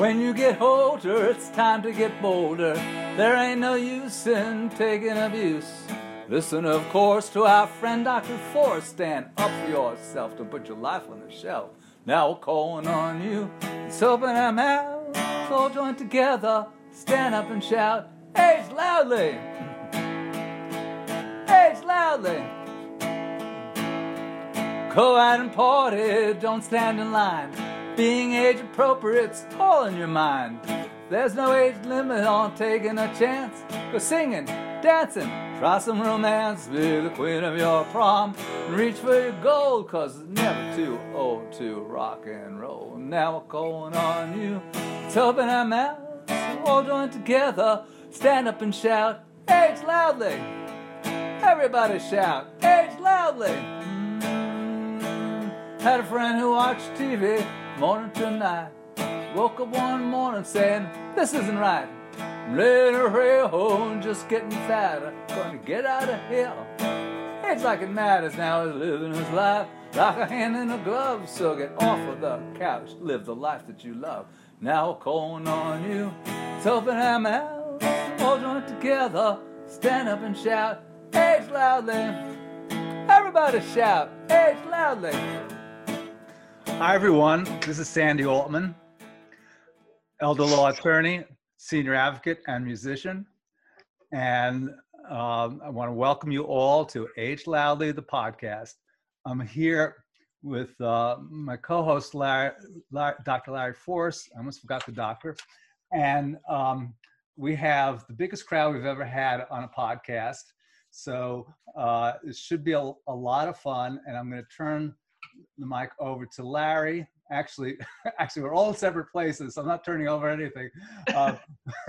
When you get older, it's time to get bolder. There ain't no use in taking abuse. Listen, of course, to our friend Dr. Force. Stand up for yourself. Don't put your life on the shelf. Now we're calling on you. Let's open our mouths, all join together. Stand up and shout, age loudly! Age loudly! Go out and party, don't stand in line. Being age appropriate's all in your mind. There's no age limit on taking a chance. Go singing, dancing, try some romance. Be the queen of your prom. Reach for your goal, cause it's never too old to rock and roll. Now we're calling on you. Open our mouths, all join together. Stand up and shout, age loudly. Everybody shout, age loudly. Mm. Had a friend who watched TV morning to night. Woke up one morning saying, This isn't right. I'm here home, just getting fatter. Gonna get out of here. It's like it matters now, he's living his life like a hand in a glove. So get off of the couch, live the life that you love. Now calling on you, open our mouths, all join together, stand up and shout, age loudly. Everybody shout, age loudly. Hi, everyone. This is Sandy Altman, elder law attorney, senior advocate, and musician. And um, I want to welcome you all to Age Loudly, the podcast. I'm here with uh, my co-host, Larry, Larry, Dr. Larry Force. I almost forgot the doctor. And um, we have the biggest crowd we've ever had on a podcast. So uh, it should be a, a lot of fun. And I'm going to turn the mic over to Larry. Actually, actually, we're all separate places, so I'm not turning over anything. Uh,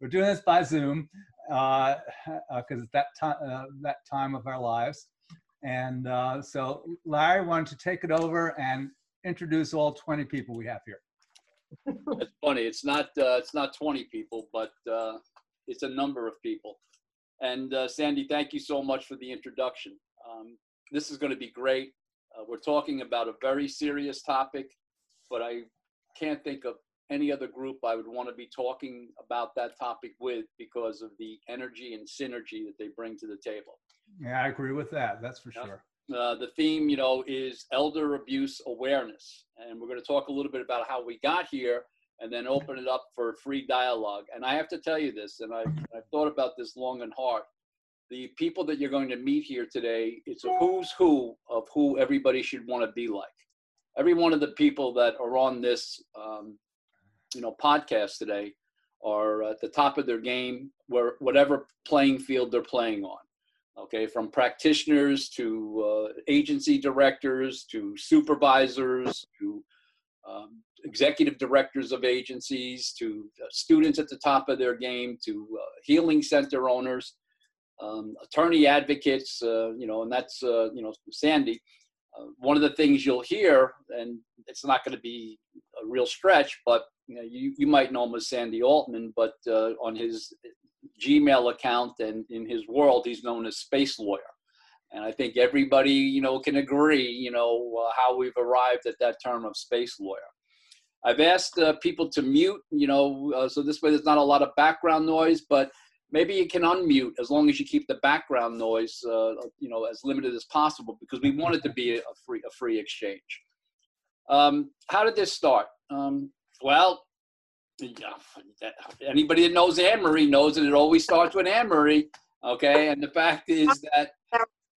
we're doing this by Zoom because uh, uh it's that time uh, that time of our lives. And uh, so, Larry, don't you take it over and introduce all 20 people we have here? it's funny. It's not it's not 20 people, but it's a number of people. And uh, Sandy, thank you so much for the introduction. Um, this is going to be great. Uh, we're talking about a very serious topic, but I can't think of any other group I would want to be talking about that topic with because of the energy and synergy that they bring to the table. Yeah, I agree with that. That's for sure. Uh, the theme, you know, is elder abuse awareness. And we're going to talk a little bit about how we got here and then open it up for free dialogue. And I have to tell you this, and I've, I've thought about this long and hard the people that you're going to meet here today, it's a who's who of who everybody should want to be like. Every one of the people that are on this, um, you know, podcast today are at the top of their game, where whatever playing field they're playing on. Okay, from practitioners to uh, agency directors to supervisors to um, executive directors of agencies to uh, students at the top of their game to uh, healing center owners um, attorney advocates, uh, you know, and that's, uh, you know, Sandy. Uh, one of the things you'll hear, and it's not going to be a real stretch, but you, know, you, you might know him as Sandy Altman, but uh, on his Gmail account and in his world, he's known as Space Lawyer. And I think everybody, you know, can agree, you know, uh, how we've arrived at that term of space lawyer. I've asked uh, people to mute, you know, so this way there's not a lot of background noise, but maybe you can unmute as long as you keep the background noise uh, you know as limited as possible because we want it to be a free a free exchange. Um, how did this start? Um, well yeah, anybody that knows Anne-Marie knows that it always starts with Anne-Marie okay? And the fact is that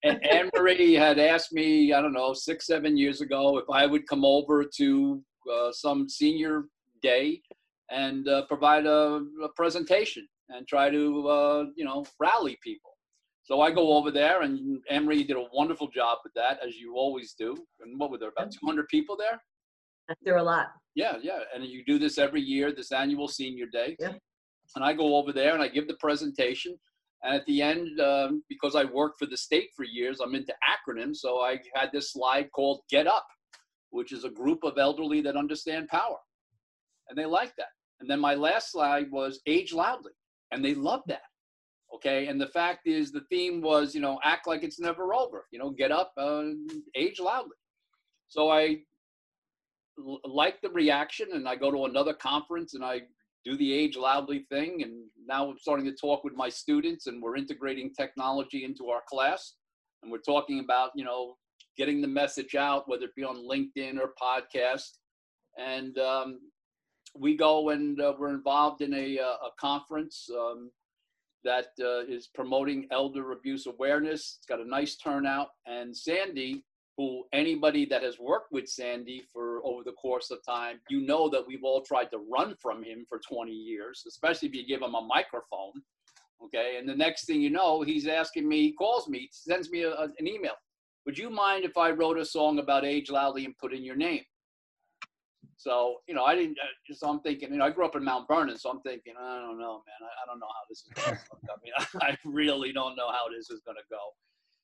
Anne-Marie had asked me I don't know six seven years ago if I would come over to uh, some senior day and uh, provide a, a presentation and try to uh, you know rally people. So I go over there, and Anne-Marie did a wonderful job with that, as you always do. And what were there about 200 people there? There were a lot. Yeah, yeah, and you do this every year, this annual senior day. Yeah. And I go over there and I give the presentation. And at the end, um, because I worked for the state for years, I'm into acronyms. So I had this slide called Get Up, which is a group of elderly that understand power. And they like that. And then my last slide was Age Loudly and they loved that okay and the fact is the theme was you know act like it's never over you know get up uh, age loudly so i l- like the reaction, and I go to another conference and I do the age loudly thing. And now I'm starting to talk with my students, and we're integrating technology into our class, and we're talking about you know getting the message out, whether it be on LinkedIn or podcast. And um, we go and uh, we're involved in a, uh, a conference um, that uh, is promoting elder abuse awareness. It's got a nice turnout. And Sandy, who anybody that has worked with Sandy for over the course of time, you know that we've all tried to run from him for 20 years, especially if you give him a microphone. Okay. And the next thing you know, he's asking me, he calls me, sends me a, an email. Would you mind if I wrote a song about age loudly and put in your name? So, you know, I didn't, uh, so I'm thinking, you know, I grew up in Mount Vernon, so I'm thinking, I don't know, man, I, I don't know how this is going to I mean, I really don't know how this is going to go.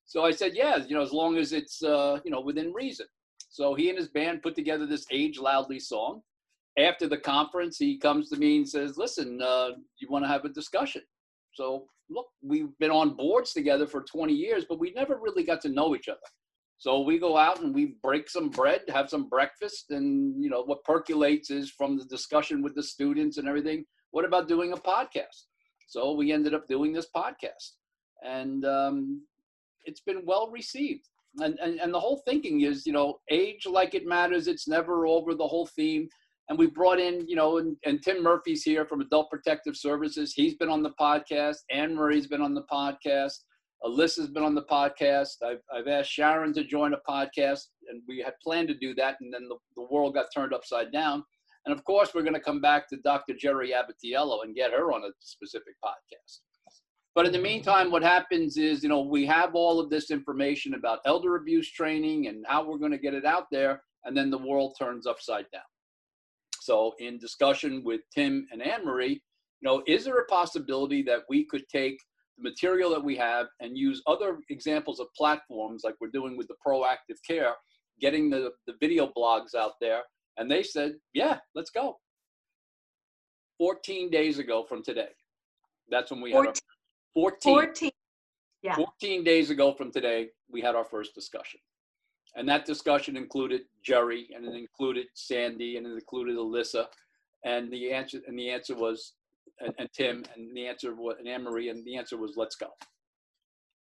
So I said, yeah, you know, as long as it's, uh, you know, within reason. So he and his band put together this Age Loudly song. After the conference, he comes to me and says, listen, uh, you want to have a discussion? So look, we've been on boards together for 20 years, but we never really got to know each other. So we go out and we break some bread, have some breakfast, and you know what percolates is from the discussion with the students and everything. What about doing a podcast? So we ended up doing this podcast, and um, it's been well received. And, and and the whole thinking is, you know, age like it matters. It's never over. The whole theme. And we brought in, you know, and, and Tim Murphy's here from Adult Protective Services. He's been on the podcast. Anne Marie's been on the podcast. Alyssa's been on the podcast. I've, I've asked Sharon to join a podcast, and we had planned to do that, and then the, the world got turned upside down. And of course, we're going to come back to Dr. Jerry Abatiello and get her on a specific podcast. But in the meantime, what happens is, you know, we have all of this information about elder abuse training and how we're going to get it out there, and then the world turns upside down. So, in discussion with Tim and Anne Marie, you know, is there a possibility that we could take the material that we have and use other examples of platforms like we're doing with the proactive care, getting the, the video blogs out there. And they said, yeah, let's go. 14 days ago from today. That's when we 14, had our 14, 14, yeah. 14 days ago from today, we had our first discussion. And that discussion included Jerry and it included Sandy and it included Alyssa. And the answer and the answer was and, and Tim, and the answer was and Anne Marie, and the answer was let's go.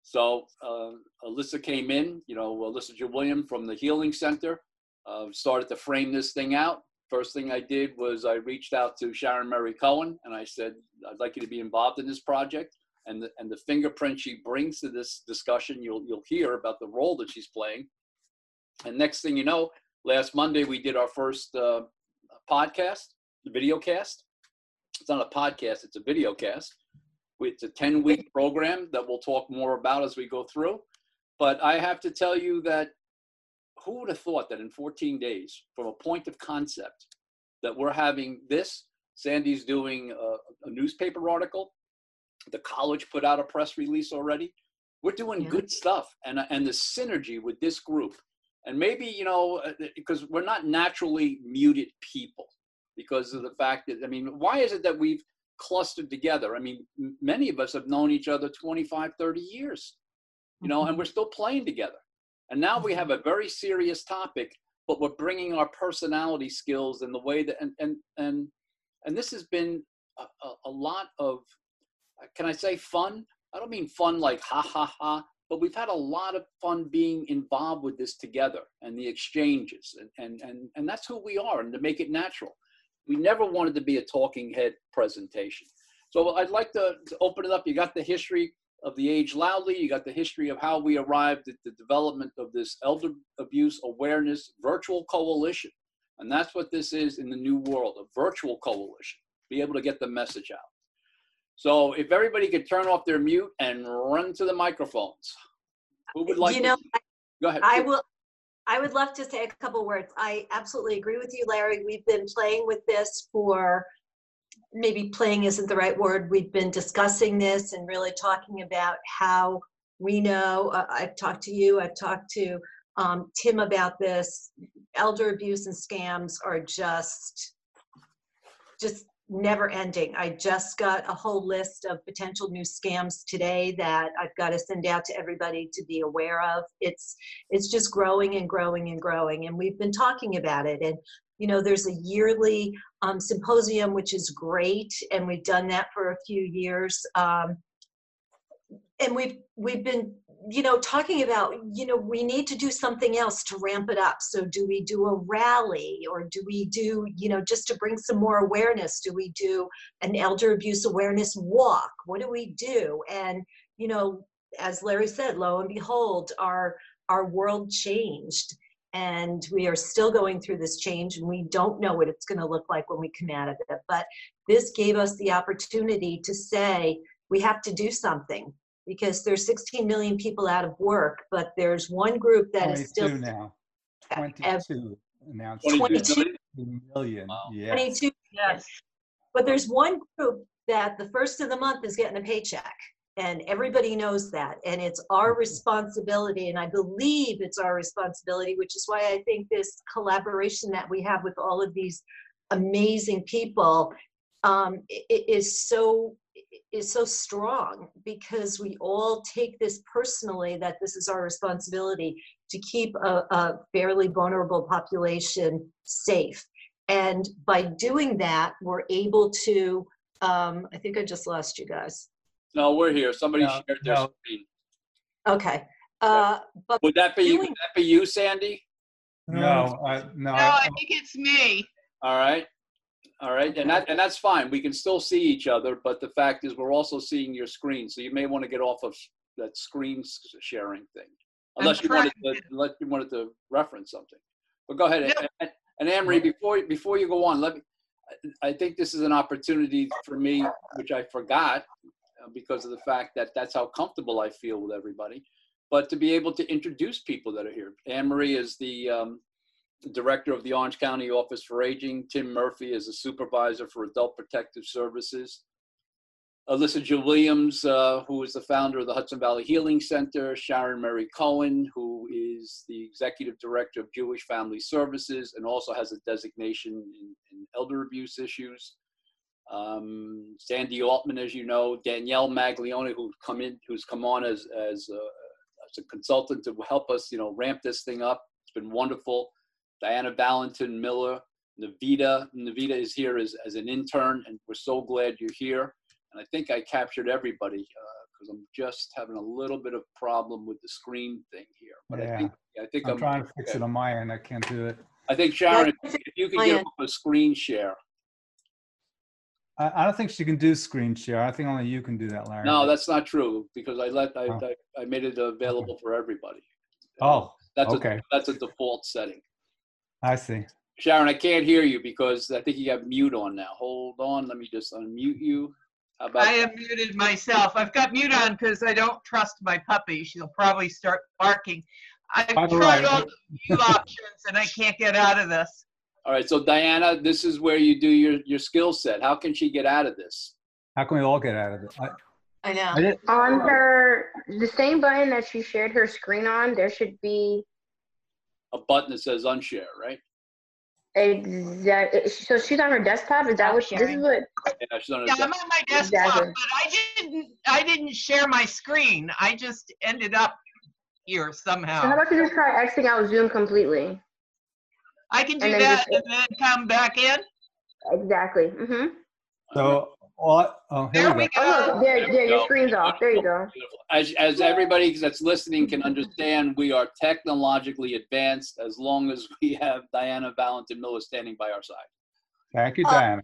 So uh, Alyssa came in, you know, Alyssa William from the Healing Center, uh, started to frame this thing out. First thing I did was I reached out to Sharon Mary Cohen and I said, I'd like you to be involved in this project. And the, and the fingerprint she brings to this discussion, you'll, you'll hear about the role that she's playing. And next thing you know, last Monday we did our first uh, podcast, the video cast it's not a podcast, it's a video cast. It's a 10 week program that we'll talk more about as we go through. But I have to tell you that who would have thought that in 14 days, from a point of concept, that we're having this? Sandy's doing a, a newspaper article. The college put out a press release already. We're doing yeah. good stuff, and and the synergy with this group, and maybe you know because uh, we're not naturally muted people because of the fact that, I mean, why is it that we've clustered together? I mean, many of us have known each other 25, 30 years, you know, and mm-hmm. we're still playing together. And now we have a very serious topic, but we're bringing our personality skills and the way that, and, and, and, and this has been a, a, a lot of, can I say fun? I don't mean fun like ha ha ha, but we've had a lot of fun being involved with this together and the exchanges and, and, and, and that's who we are and to make it natural we never wanted to be a talking head presentation. So I'd like to, to open it up. You got the history of the age loudly. You got the history of how we arrived at the development of this elder abuse awareness virtual coalition. And that's what this is in the new world, a virtual coalition, be able to get the message out. So if everybody could turn off their mute and run to the microphones. Who would like you know, to? Go ahead. I will I would love to say a couple words. I absolutely agree with you, Larry. We've been playing with this for maybe playing isn't the right word. We've been discussing this and really talking about how we know. Uh, I've talked to you, I've talked to um, Tim about this. Elder abuse and scams are just, just never ending. I just got a whole list of potential new scams today that I've got to send out to everybody to be aware of. It's it's just growing and growing and growing and we've been talking about it and you know, there's a yearly um, symposium, which is great, and we've done that for a few years. Um, and we've we've been you know talking about you know we need to do something else to ramp it up. So do we do a rally or do we do you know just to bring some more awareness do we do an elder abuse awareness walk? What do we do? And you know as larry said lo and behold our our world changed and we are still going through this change and we don't know what it's going to look like when we come out of it. But this gave us the opportunity to say we have to do something because there's 16 million people out of work, but there's one group that is still now. 22 announced. 22 22 million? million, Wow. yes. 22. Yes. But there's one group that the first of the month is getting a paycheck. And everybody knows that. And it's our responsibility. And I believe it's our responsibility, which is why I think this collaboration that we have with all of these amazing people um, i- i- is so is so strong because we all take this personally that this is our responsibility to keep a, a fairly vulnerable population safe. And by doing that, we're able to, um, I think I just lost you guys. No, we're here. Somebody No, shared their no. screen. Okay. Uh, but Would that be, would that be you, Sandy? No, I- no, No, I I- think it's me. All right. All right. And that, and that's fine. We can still see each other, but the fact is we're also seeing your screen. So you may want to get off of that screen sharing thing. Unless you wanted to, unless you wanted to reference something. But go ahead. No. And, and before, before you go on, let me, I I think this is an opportunity for me, which I forgot uh, because of the fact that that's how comfortable I feel with everybody. But to be able to introduce people that are here. Anne Marie is the um, director of the Orange County Office for Aging. Tim Murphy is a supervisor for Adult Protective Services. Alyssa Jill Williams, uh, who is the founder of the Hudson Valley Healing Center. Sharon Mary Cohen, who is the executive director of Jewish Family Services and also has a designation in, in elder abuse issues. Um, Sandy Altman, as you know, Danielle Maglione, who's come in, who's come on as as a, as a consultant to help us, you know, ramp this thing up. It's been wonderful. Diana Valentin Miller, Navita. Navita is here as, as an intern, and we're so glad you're here. And I think I captured everybody uh, because I'm just having a little bit of problem with the screen thing here. But I Yeah. think I think I'm I'm, trying to fix it on my end. I can't do it. I think Sharon, Yeah, if you could my get a screen share. I, I don't think she can do screen share. I think only you can do that, Larry. No, that's not true because I let I, Oh. I, I made it available for everybody. Oh, that's okay. a that's a default setting. I see. Sharon, I can't hear you because I think you have mute on now. Hold on, let me just unmute you. How about I have muted myself. I've got mute on because I don't trust my puppy. She'll probably start barking. I've By the tried way- all the mute options and I can't get out of this. All right, so Diana, this is where you do your your skill set. How can she get out of this? How can we all get out of it? I, I know. I On her, the same button that she shared her screen on, there should be A button that says unshare, right? Exactly. So she's on her desktop. Is that what she, this is what? Yeah, she's on her Yeah, I'm on my desktop, Exactly. but I didn't, I didn't share my screen. I just ended up here somehow. So how about you just try Xing out Zoom completely? I can do and then that just- and then come back in. Exactly. Mm-hmm. so, all, oh, here There we we go. Oh, look, there, there, your Go. screen's off. There you go. Beautiful. As, as everybody that's listening can understand, we are technologically advanced as long as we have Diana Valentin Miller standing by our side. Thank you, Uh, Diana.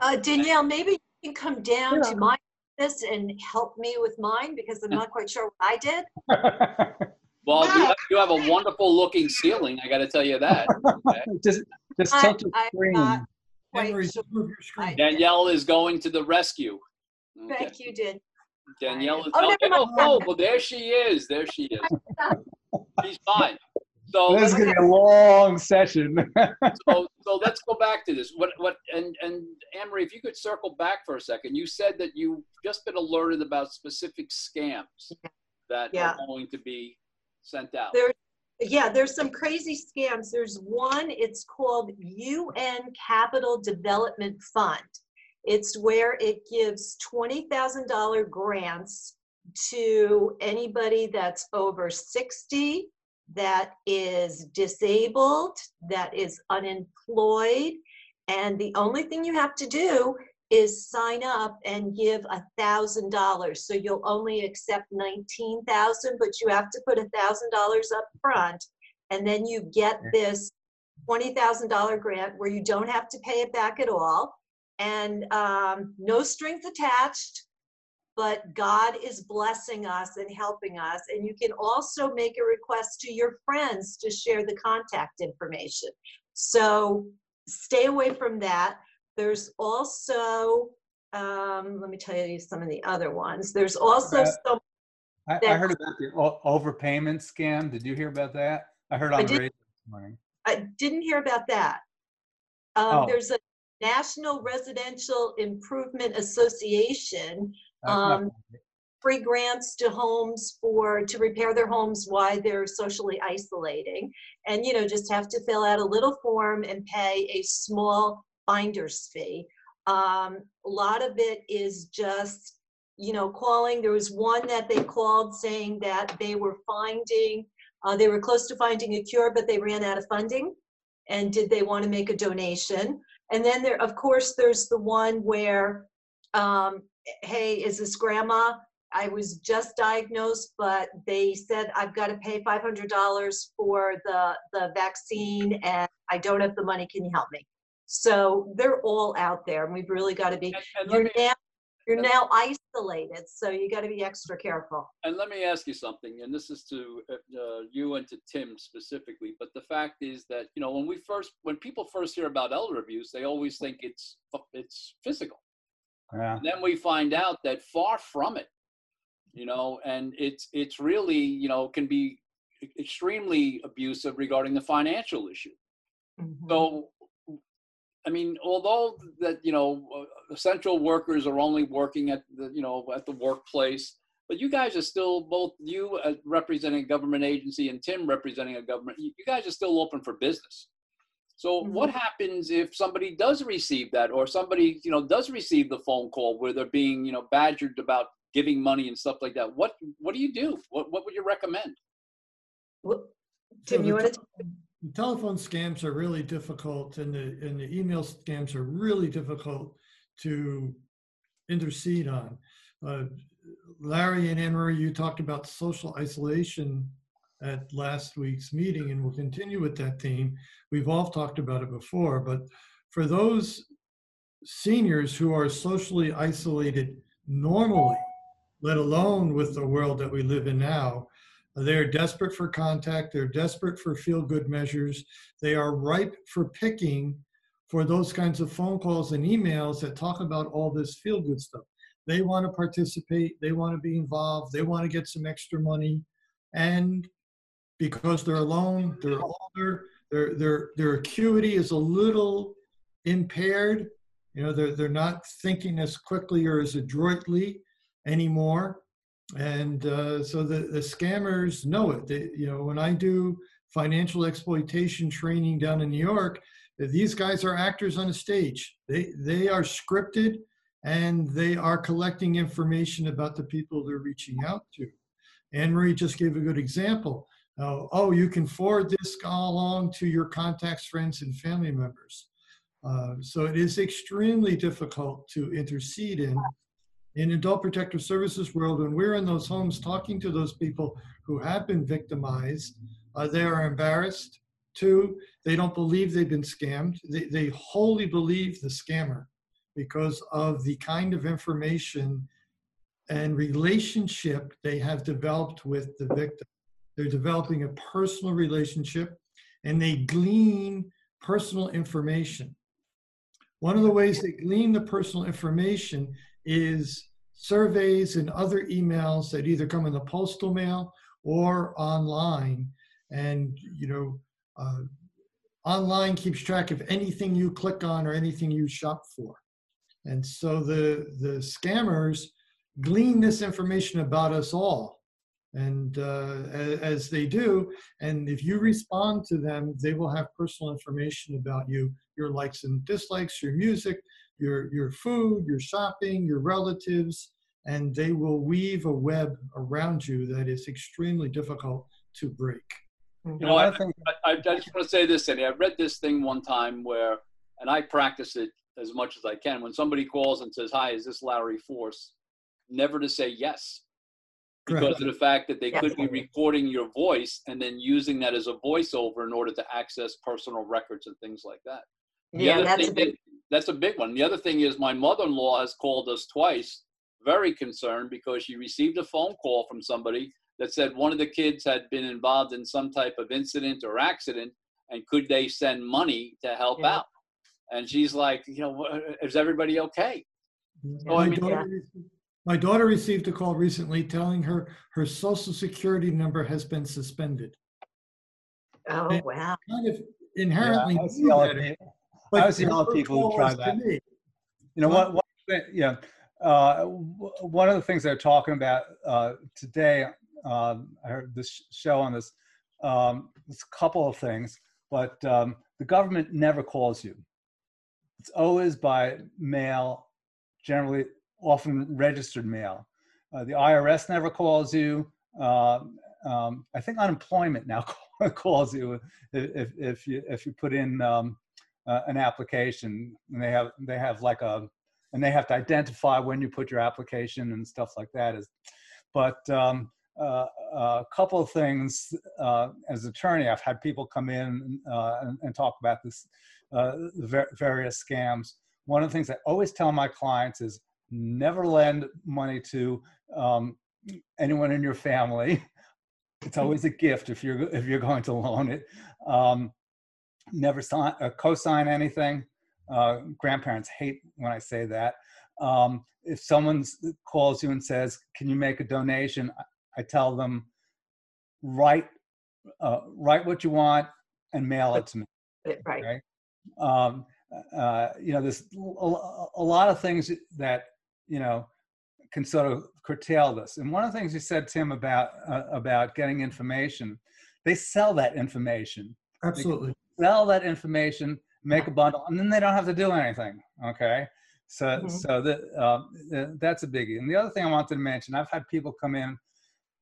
Uh, Danielle, maybe you can come down You're to my office and help me with mine because I'm not quite sure what I did. Well, you have, you have a wonderful looking ceiling, I got to tell you that. Okay. just, just I- tilt the screen. not quite Henry, move your screen. Danielle is going to the rescue. Okay. Thank you, did. Danielle is. Oh, never okay, oh, oh, well, there she is. There she is. She's fine. So, This is gonna be a long session. so, so let's go back to this. What, what, and, and Anne-Marie, if you could circle back for a second, you said that you've just been alerted about specific scams that Yeah. are going to be sent out. There- Yeah, there's some crazy scams. There's one, it's called UN Capital Development Fund. It's where it gives $20,000 grants to anybody that's over 60 that is disabled, that is unemployed. And the only thing you have to do is sign up and give a thousand dollars. So you'll only accept nineteen thousand, but you have to put a thousand dollars up front. And then you get this twenty thousand dollar grant where you don't have to pay it back at all. And um, no strings attached, but God is blessing us and helping us. And you can also make a request to your friends to share the contact information. So stay away from that. There's also, um, let me tell you some of the other ones. There's also some, I, I heard about the o- overpayment scam. Did you hear about that? I heard on I the radio this morning. I didn't hear about that. Um, Oh. there's a National Residential Improvement Association, um, free grants to homes for, to repair their homes while they're socially isolating. And, you know, just have to fill out a little form and pay a small finder's fee. Um, a lot of it is just, you know, calling. There was one that they called saying that they were finding, uh, they were close to finding a cure, but they ran out of funding. And did they want to make a donation? And then there, of course, there's the one where, um, hey, is this grandma? I was just diagnosed, but they said I've got to pay five hundred dollars for the, the vaccine and I don't have the money. Can you help me? So they're all out there and we've really got to be, And, and you're me, now, you're now isolated, so you got to be extra careful. and let me ask you something, and this is to uh, uh, you and to Tim specifically. But the fact is that you know when we first, when people first hear about elder abuse, they always think it's it's physical. Yeah. And then we find out that far from it, you know, and it's it's really you know can be extremely abusive regarding the financial issue. Mhm. So, I mean, although that you know, uh, essential workers are only working at the you know at the workplace, but you guys are still both you uh, representing a government agency and Tim representing a government. You you guys are still open for business. So, what happens if somebody does receive that, or somebody you know does receive the phone call where they're being you know badgered about giving money and stuff like that? What what do you do? What what would you recommend? Wh- So Tim, you want to? The telephone scams are really difficult and the, and the email scams are really difficult to intercede on. Uh, Larry and Anne Marie, you talked about social isolation at last week's meeting and we'll continue with that theme. We've all talked about it before, but for those seniors who are socially isolated normally, let alone with the world that we live in now, they're desperate for contact. They're desperate for feel good measures. They are ripe for picking for those kinds of phone calls and emails that talk about all this feel good stuff. They want to participate. They want to be involved. They want to get some extra money. And because they're alone, they're older, their, their, their acuity is a little impaired. You know, they're, they're not thinking as quickly or as adroitly anymore and uh, so the, the scammers know it. They, you know when i do financial exploitation training down in new york these guys are actors on a stage. They they are scripted and they are collecting information about the people they're reaching out to. Anne marie just gave a good example. Uh, oh you can forward this along to your contacts friends and family members. Uh, so it is extremely difficult to intercede in in adult protective services world, when we're in those homes talking to those people who have been victimized, uh, they are embarrassed. Two, they don't believe they've been scammed. They, they wholly believe the scammer because of the kind of information and relationship they have developed with the victim. They're developing a personal relationship and they glean personal information. One of the ways they glean the personal information is surveys and other emails that either come in the postal mail or online. And, you know, uh, online keeps track of anything you click on or anything you shop for. And so the, the scammers glean this information about us all. And uh, as they do, and if you respond to them, they will have personal information about you, your likes and dislikes, your music, your, your food, your shopping, your relatives, and they will weave a web around you that is extremely difficult to break. Mm-hmm. You know, I, of the I, I just want to say this, Eddie. I read this thing one time where, and I practice it as much as I can. When somebody calls and says, "Hi, is this Larry Force?" Never to say yes, because Correct. of the fact that they Yes. could be recording your voice and then using that as a voiceover in order to access personal records and things like that. The Yeah, other that's a big, that- that's a big one. The other thing is my mother-in-law has called us twice, very concerned because she received a phone call from somebody that said one of the kids had been involved in some type of incident or accident, and could they send money to help Yeah. out? And she's like, you know, is everybody okay? I My mean, daughter, yeah. received- my daughter received a call recently telling her her social security number has been suspended. oh, wow. Kind of Yeah, I knew yelling better, at people- but I was yelling at her people who try that. You know What? what? yeah, uh, one of the things they're talking about uh, today. Um, I heard this show on this. Um, it's a couple of things, but um, the government never calls you. It's always by mail, generally, often registered mail. Uh, the IRS never calls you. Um, um, I think unemployment now calls you if, if you if you put in um, uh, an application and they have they have like a and they have to identify when you put your application and stuff like that is but um, uh, a couple of things uh, as attorney i've had people come in uh, and, and talk about this uh, ver- various scams. One of the things i always tell my clients is never lend money to um, anyone in your family. It's always a gift if you're if you're going to loan it. Um, never sign uh, co-sign anything. Uh, grandparents hate when i say that. Um, if someone calls you and says can you make a donation? I tell them write uh, write what you want and mail it to me. Right. right um, uh, you know there's a, a lot of things that you know can sort of curtail this. And one of the things you said tim about uh, about getting information they sell that information Absolutely. sell that information, make a bundle, and then they don't have to do anything. Okay, so Mhm. so that um, th- that's a biggie. And the other thing I wanted to mention, I've had people come in.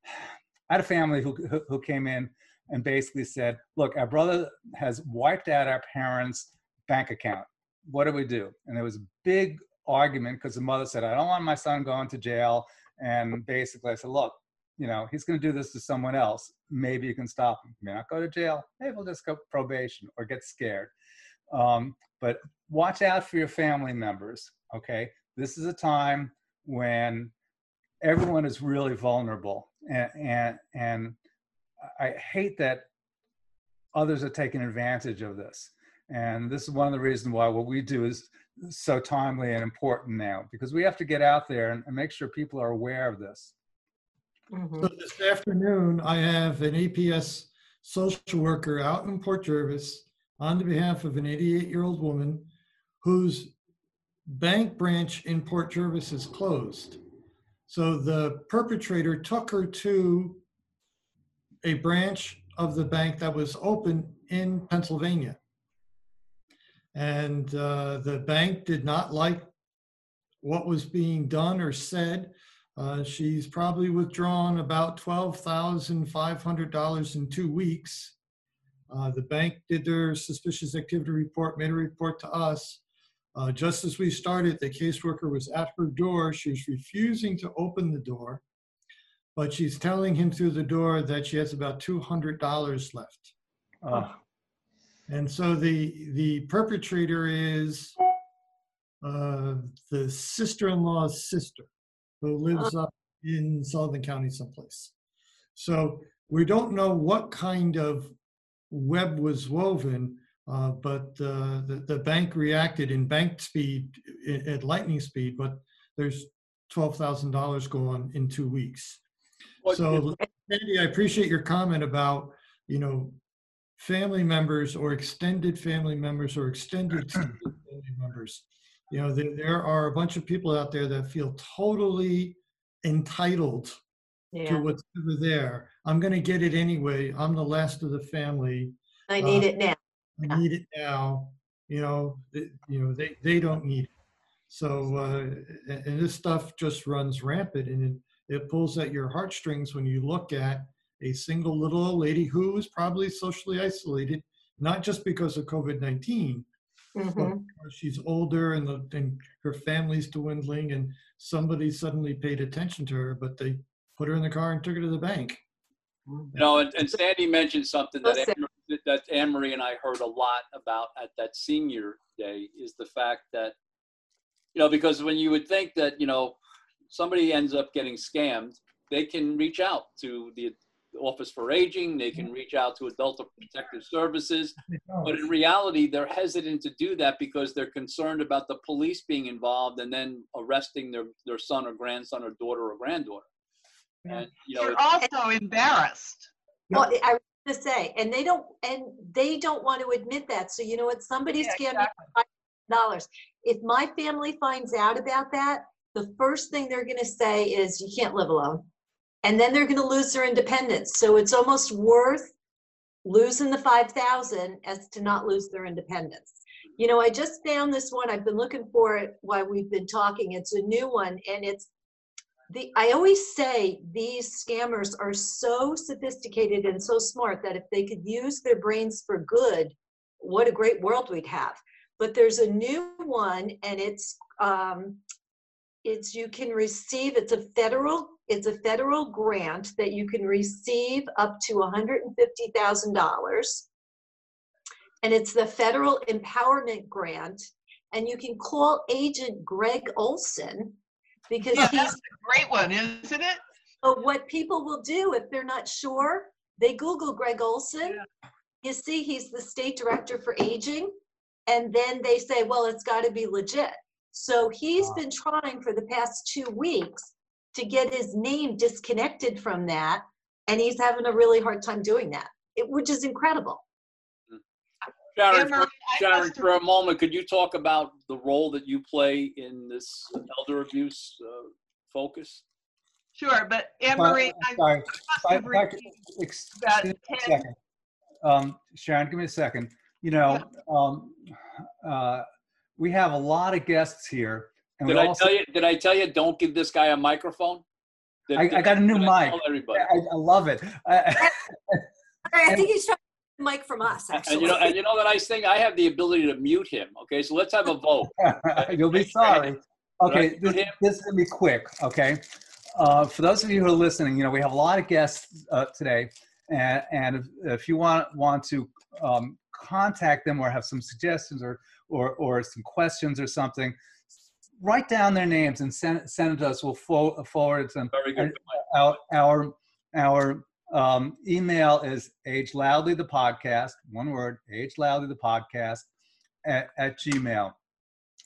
I had a family who who- who came in and basically said, "Look, our brother has wiped out our parents' bank account. What do we do?" And there was a big argument because the mother said, "I don't want my son going to jail." And basically, I said, "Look, you know, he's going to do this to someone else. Maybe you can stop him. He may not go to jail. Maybe he'll just go probation or get scared. Um, but watch out for your family members. Okay, this is a time when everyone is really vulnerable, and and and I hate that others are taking advantage of this. And this is one of the reasons why what we do is so timely and important now because we have to get out there and, and make sure people are aware of this. Mhm. So this afternoon, I have an APS social worker out in Port Jervis on the behalf of an 88-year-old woman whose bank branch in Port Jervis is closed. So the perpetrator took her to a branch of the bank that was open in Pennsylvania. And uh, the bank did not like what was being done or said. Uh, she's probably withdrawn about $12,500 in two weeks. Uh, the bank did their suspicious activity report, made a report to us. Uh, just as we started, the caseworker was at her door. She was refusing to open the door, but she's telling him through the door that she has about $200 left. Uh, And so the the perpetrator is uh, the sister-in-law's sister, who lives up in Sullivan County someplace. So we don't know what kind of web was woven, uh, but uh, the the bank reacted in bank speed at lightning speed. But there's twelve thousand dollars gone in two weeks. Well, So, Sandy, I appreciate your comment about, you know, family members or extended family members or extended family members. You know, there, there are a bunch of people out there that feel totally entitled to Yeah, whatever there. I'm going to get it anyway. I'm the last of the family. I need uh, it now. I need it now. You know, th- you know, they, they don't need it. So, uh, and this stuff just runs rampant and it, it pulls at your heartstrings when you look at a single little old lady who is probably socially isolated, not just because of COVID 19, Mhm. because she's older and, the, and her family's dwindling, and somebody suddenly paid attention to her, but they put her in the car and took her to the bank. You know, and, and Sandy mentioned something that Anne, that Anne Marie and I heard a lot about at that senior day is the fact that, you know, because when you would think that, you know, somebody ends up getting scammed, they can reach out to the Office for Aging, they can reach out to Adult Protective Services, but in reality, they're hesitant to do that because they're concerned about the police being involved and then arresting their, their son or grandson or daughter or granddaughter. And, you know, They're also embarrassed. Well, I was gonna say, and they don't, and they don't want to admit that. So you know what? Somebody Yeah, scammed me for dollars. If my family finds out about that, the first thing they're gonna say is, you can't live alone. And then they're gonna lose their independence. So it's almost worth losing the five thousand as to not lose their independence. You know, I just found this one. I've been looking for it while we've been talking. It's a new one and it's the, I always say these scammers are so sophisticated and so smart that if they could use their brains for good, what a great world we'd have. But there's a new one and it's, um, it's, you can receive, it's a federal, it's a federal grant that you can receive up to $150,000. And it's the federal empowerment grant. And you can call agent Greg Olson because Yeah, he's that's a great one, isn't it? but what people will do if they're not sure, they Google Greg Olson. You see, he's the state director for aging. And then they say, well, it's got to be legit. So he's Wow. been trying for the past two weeks to get his name disconnected from that. And he's having a really hard time doing that, it, which is incredible. Sharon, Anne for, Sharon, for a moment, could you talk about the role that you play in this elder abuse uh, focus? Sure, but Anne Well, Marie, I Sorry, must if I- have I could- received ex- about excuse me a 10 second. Um, Sharon, give me a second. You know, um, uh, we have a lot of guests here. And Did I also- tell you? Did I tell you? Don't give this guy a microphone. Did- I, I got a new mic. Everybody. I, I love it. I- I think he's trying to the mic from us, And you know, and you know the nice thing, I have the ability to mute him. Okay, so let's have a vote. You'll be sorry. Okay, this, this is gonna be quick, okay? Uh, for those of you who are listening, you know, we have a lot of guests uh, today. And, and if, if you want, want to um, contact them or have some suggestions or, or, or some questions or something, write down their names and send, send it to us. We'll fo- forward it to them. Very good. Our our our um, email is age loudly the podcast one word age loudly the podcast at, at gmail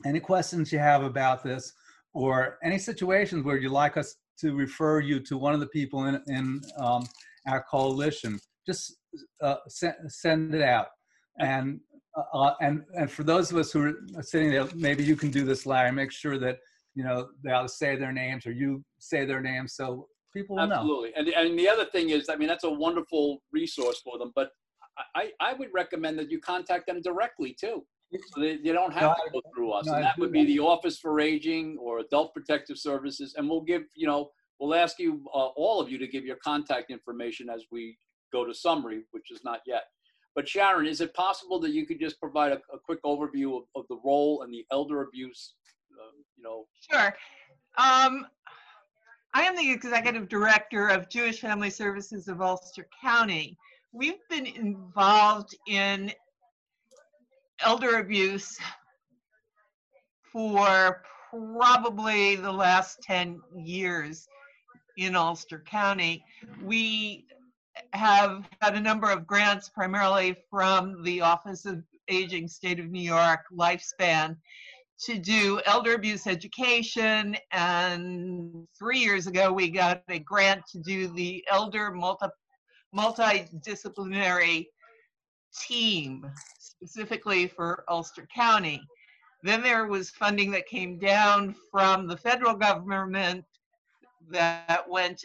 any questions you have about this or any situations where you'd like us to refer you to one of the people in, in um, our coalition just uh, send, send it out and uh, and and for those of us who are sitting there maybe you can do this larry make sure that you know they to say their names or you say their names so people will know Absolutely. And, and the other thing is, I mean, that's a wonderful resource for them, but I, I would recommend that you contact them directly too. So they, you don't have No, to go through us. no, and that would be the Office for Aging or Adult Protective Services. And we'll give, you know, we'll ask you, uh, all of you to give your contact information as we go to summary, which is not yet. But Sharon, is it possible that you could just provide a, a quick overview of, of the role and the elder abuse, uh, you know, Sure. Um, I am the executive director of Jewish Family Services of Ulster County. We've been involved in elder abuse for probably the last 10 years in Ulster County. We have had a number of grants, primarily from the Office of Aging State of New York Lifespan, to do elder abuse education. And three years ago, we got a grant to do the elder multi, multidisciplinary team specifically for Ulster County. Then there was funding that came down from the federal government that went,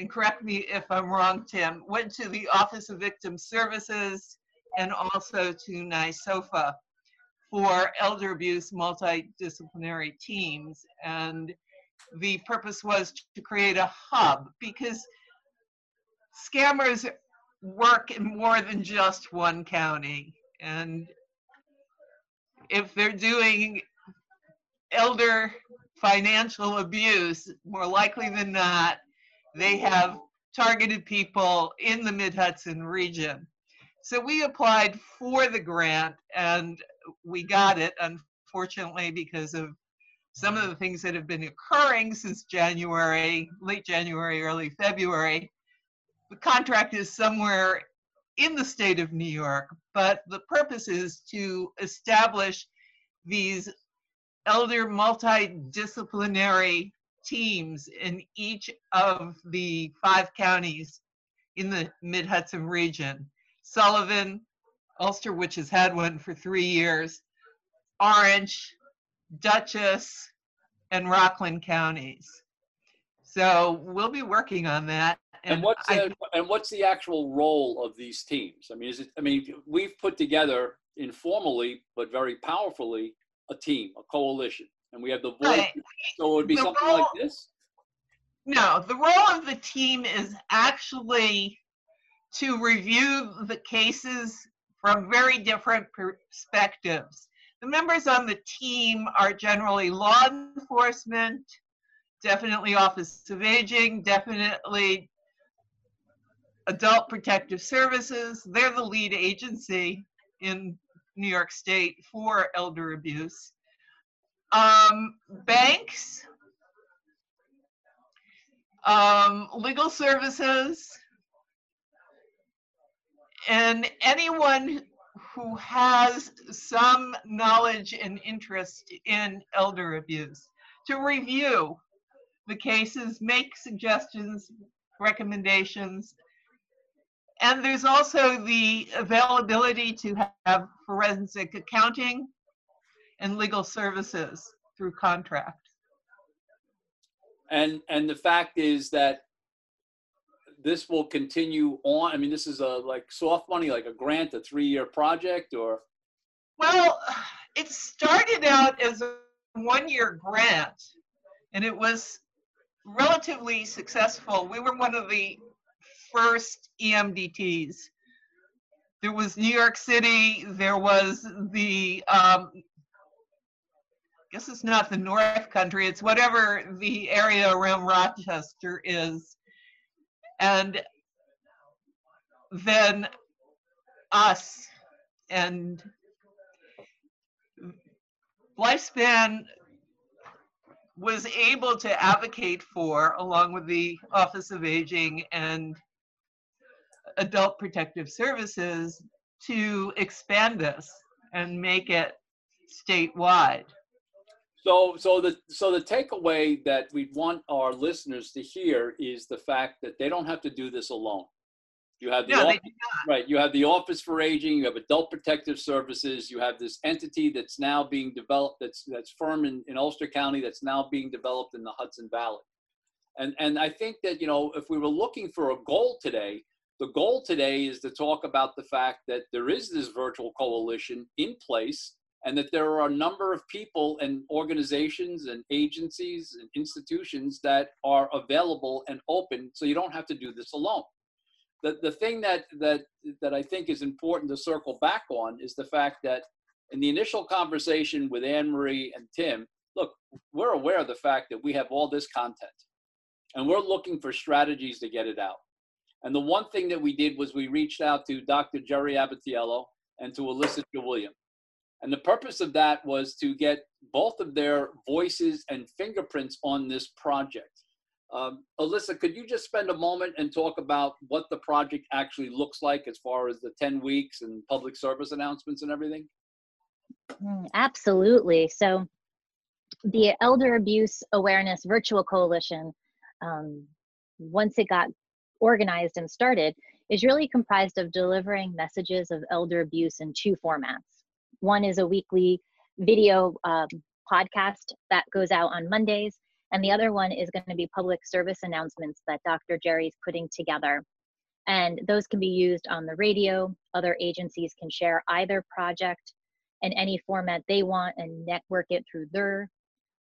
and correct me if I'm wrong, Tim, went to the Office of Victim Services and also to NYSOFA for elder abuse multidisciplinary teams. And the purpose was to create a hub because scammers work in more than just one county. And if they're doing elder financial abuse, more likely than not, they have targeted people in the Mid Hudson region. So we applied for the grant and we got it, unfortunately, because of some of the things that have been occurring since January, late January, early February. The contract is somewhere in the state of New York, but the purpose is to establish these elder multidisciplinary teams in each of the five counties in the Mid Hudson region. Sullivan, Ulster, which has had one for three years, Orange, Dutchess, and Rockland counties. So we'll be working on that. And what's I- the, and what's the actual role of these teams? I mean, is it? I mean, we've put together informally but very powerfully a team, a coalition, and we have the voice. Right. So it would be The something like this. No, the role of the team is actually to review the cases from very different perspectives. The members on the team are generally law enforcement, definitely Office of Aging, definitely Adult Protective Services. They're the lead agency in New York State for elder abuse. Um, banks, um, legal services, and anyone who has some knowledge and interest in elder abuse. To review the cases, make suggestions, recommendations. And there's also the availability to have forensic accounting and legal services through contract. And and the fact is that this will continue on. I mean, this is a like soft money, like a grant, a three-year project, or Well, it started out as a one-year grant, and it was relatively successful. We were one of the first EMDTs. There was New York City. There was the, um, guess it's not the North Country. It's whatever the area around Rochester is, and then us and Lifespan was able to advocate for, along with the Office of Aging and Adult Protective Services, to expand this and make it statewide. So, so the so the takeaway that we want our listeners to hear is the fact that they don't have to do this alone. You have the No, office, right. You have the Office for Aging. You have Adult Protective Services. You have this entity that's now being developed. That's that's firm in, in Ulster County. That's now being developed in the Hudson Valley. And and I think that you know if we were looking for a goal today, the goal today is to talk about the fact that there is this virtual coalition in place and that there are a number of people and organizations and agencies and institutions that are available and open so you don't have to do this alone. The, the thing that, that, that i think is important to circle back on is the fact that in the initial conversation with anne marie and tim look we're aware of the fact that we have all this content and we're looking for strategies to get it out. And the one thing that we did was we reached out to dr jerry abatiello and to alyssa william and the purpose of that was to get both of their voices and fingerprints on this project. Um, Alyssa, could you just spend a moment and talk about what the project actually looks like as far as the 10 weeks and public service announcements and everything? Mm, Absolutely. So, the Elder Abuse Awareness Virtual Coalition, um, once it got organized and started, is really comprised of delivering messages of elder abuse in two formats. One is a weekly video um, podcast that goes out on Mondays, and the other one is going to be public service announcements that Dr. Jerry's putting together. And those can be used on the radio. Other agencies can share either project in any format they want and network it through their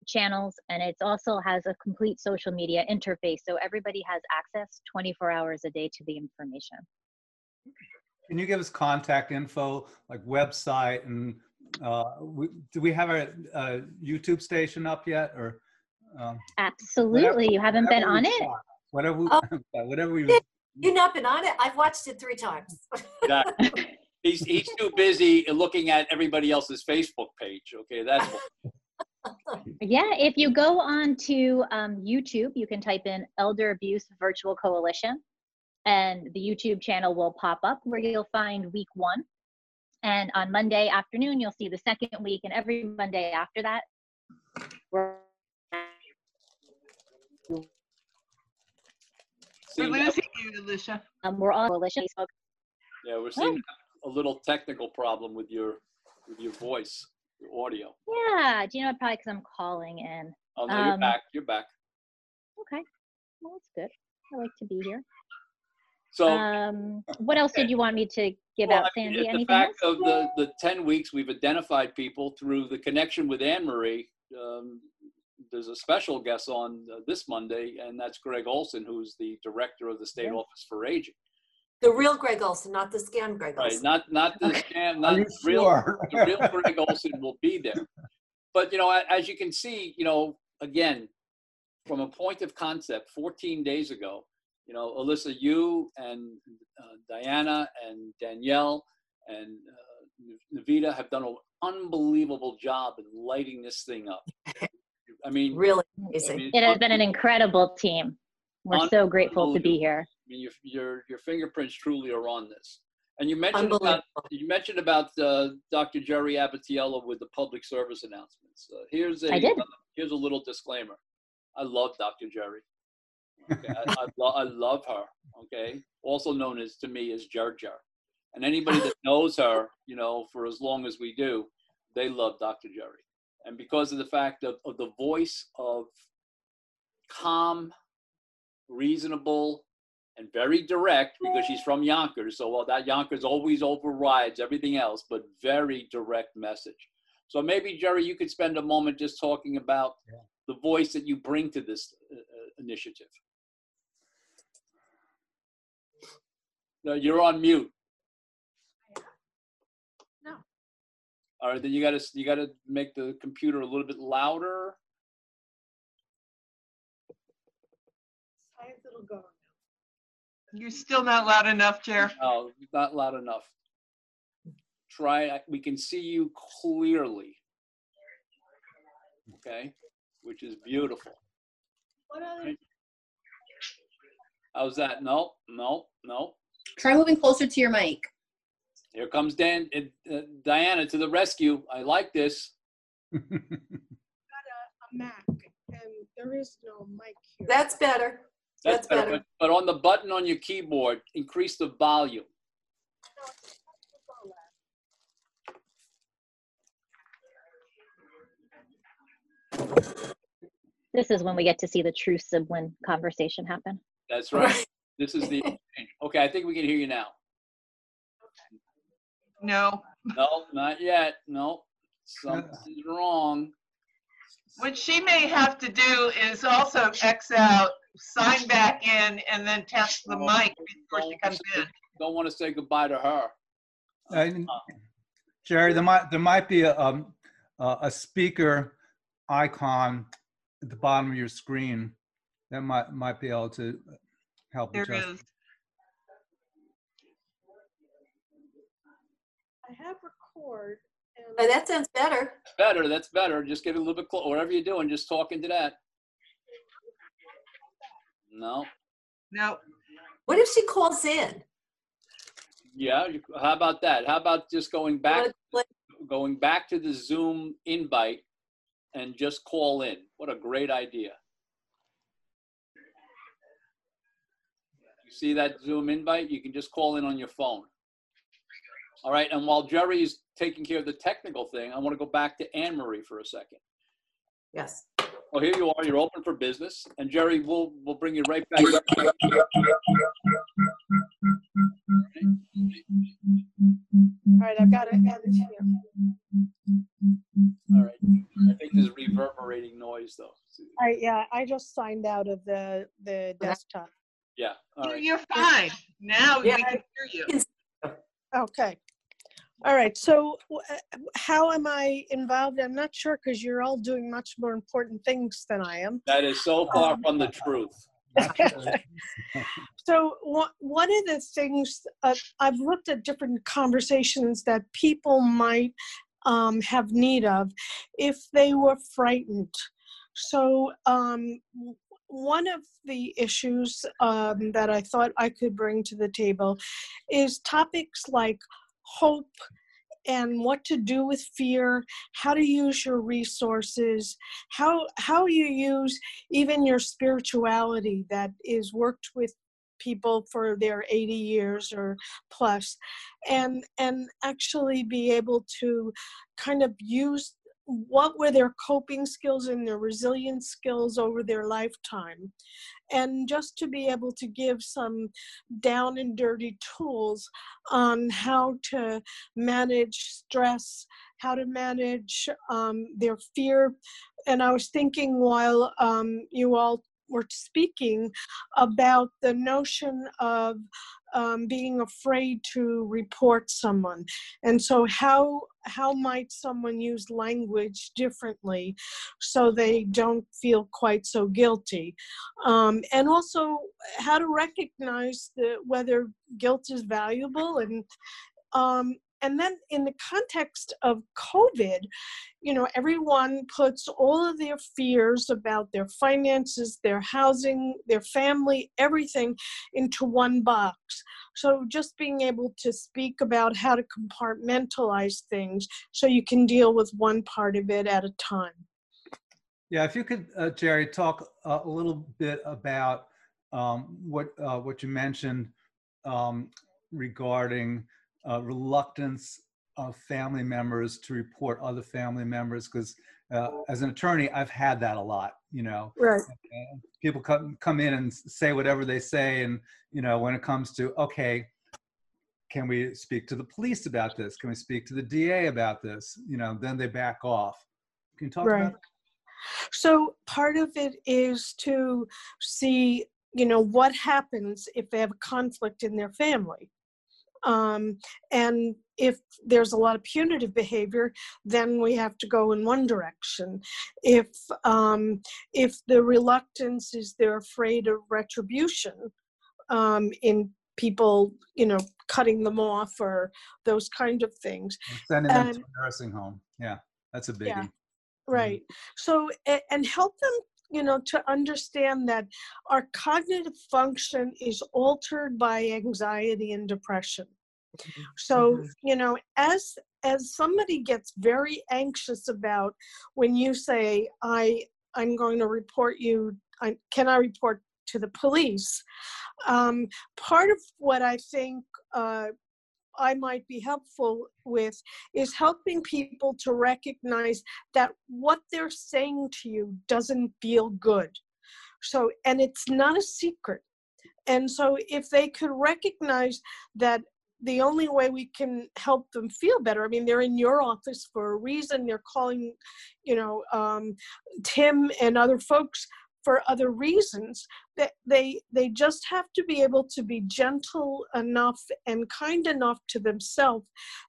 channels and it also has a complete social media interface so everybody has access 24 hours a day to the information Can you give us contact info, like website and, uh, we, do we have a, a YouTube station up yet or? um, absolutely you haven't been on it shot, Whatever, we- Oh. whatever we, You've not been on it? I've watched it three times. Exactly. He's, he's too busy looking at everybody else's Facebook page. Okay, that's Yeah, if you go on to um, YouTube, you can type in Elder Abuse Virtual Coalition, and the YouTube channel will pop up where you'll find week one. And on Monday afternoon, you'll see the second week, and every Monday after that, we're We're seeing losing you, Alicia. um, we're all coalition Facebook. yeah, we're seeing a little technical problem with your with your voice, your audio. Yeah, do you know what? Probably because I'm calling in. Oh no, you're Um, back. You're back. Okay, well that's good. I like to be here. So Um, what else did you want me to give Well, out, I mean, Sandy? the Anything fact else? of the, the 10 weeks, we've identified people through the connection with Anne Marie. Um, there's a special guest on uh, this Monday, and that's Greg Olson, who's the director of the State Yeah. Office for Aging. The real Greg Olson, not the scam Greg Right, Olson. not not the scam, not you the real sure? the real Greg Olson will be there. But you know, as you can see, you know, again, from a point of concept, 14 days ago, you know, Alyssa, you and uh, Diana and Danielle and uh, Navita have done an unbelievable job in lighting this thing up. I mean, Really I mean, It has been an incredible team. We're so grateful to be here. I mean, your, your, your fingerprints truly are on this. And you mentioned about you mentioned about uh, Dr. Jerry Abatiello with the public service announcements. Uh, here's a I did. here's a little disclaimer. I love Dr. Jerry. Okay, I, I, lo- I love her. Okay, also known as to me as Jar Jar. And anybody that knows her, you know, for as long as we do, they love Dr. Jerry. And because of the fact of, of the voice of calm, reasonable, and very direct because she's from Yonkers. So well, that Yonkers always overrides everything else, but very direct message. So maybe Jerry, you could spend a moment just talking about Yeah. the voice that you bring to this uh, uh, initiative. No, you're on mute. No. All right, then you gotta you gotta make the computer a little bit louder. You're still not loud enough, Chair. No, not loud enough. Try, we can see you clearly. Okay, which is beautiful. How's that? No, no, no. Try moving closer to your mic. Here comes Dan, uh, Diana to the rescue. I like this. got a, a Mac and there is no mic here. That's better. That's better. But, but on the button on your keyboard, increase the volume. This is when we get to see the true sibling conversation happen. That's right. This is the exchange. Okay, I think we can hear you now. No. No, not yet. No, something's wrong. What she may have to do is also X out, sign back in, and then test the mic before she comes in. Don't want to say goodbye to her. And Jerry, there might, there might be a, um, a a speaker icon at the bottom of your screen that might, might be able to help There adjust. is. I have record and Oh, that sounds better. Better, that's better. Just get a little bit closer. Whatever you're doing, just talk into that. No. No. What if she calls in? Yeah. you- How about that? How about just going back, What- going back to the Zoom invite and just call in? What a great idea. You see that Zoom invite? You can just call in on your phone. All right. And while Jerry is taking care of the technical thing, I want to go back to Anne Marie for a second. Yes. Well, here you are. You're open for business, and Jerry, we'll we'll bring you right back. all right, I've got to edit here. All right. I think there's reverberating noise. though. I, yeah, I just signed out of the, the desktop. Yeah. All You- right. You're fine. Now we Yeah. can hear you. Okay. All right, so uh, how am I involved? I'm not sure because you're all doing much more important things than I am. That is so far from the truth. So one one of the things uh, I've looked at different conversations that people might um, have need of if they were frightened. So um, w- one of the issues um, that I thought I could bring to the table is topics like hope and what to do with fear, how to use your resources, how how you use even your spirituality that is worked with people for their 80 years or plus and and actually be able to kind of use what were their coping skills and their resilience skills over their lifetime? And just to be able to give some down and dirty tools on how to manage stress how to manage um, their fear. And i was thinking while um, you all were speaking about the notion of um, being afraid to report someone. And so how how might someone use language differently so they don't feel quite so guilty? Um, and also how to recognize the, whether guilt is valuable and um, and then in the context of covid you know everyone puts all of their fears about their finances their housing their family everything into one box. So just being able to speak about how to compartmentalize things so you can deal with one part of it at a time. Yeah, if you could, uh, Jerry, talk uh, a little bit about um, what uh, what you mentioned um, regarding uh, reluctance of family members to report other family members, because uh, as an attorney, I've had that a lot. You know, right and people come come in and say whatever they say, and you know, when it comes to okay, can we speak to the police about this? Can we speak to the DA about this? You know, then they back off. Can you talk Right. about that? So part of it is to see, you know, what happens if they have a conflict in their family. Um, and if there's a lot of punitive behavior, then we have to go in one direction. If um, if the reluctance is they're afraid of retribution um, in people, you know, cutting them off or those kind of things. Sending them to a nursing home. Yeah, that's a biggie. Yeah. Right. So, and help them, you know, to understand that our cognitive function is altered by anxiety and depression. So, you know, as as somebody gets very anxious about when you say, "I I'm going to report you," I, can I report to the police? Um, part of what I think uh, I might be helpful with is helping people to recognize that what they're saying to you doesn't feel good. So, and it's not a secret. And so, if they could recognize that the only way we can help them feel better, I mean, they're in your office for a reason, they're calling, you know, um, Tim and other folks for other reasons that they they just have to be able to be gentle enough and kind enough to themselves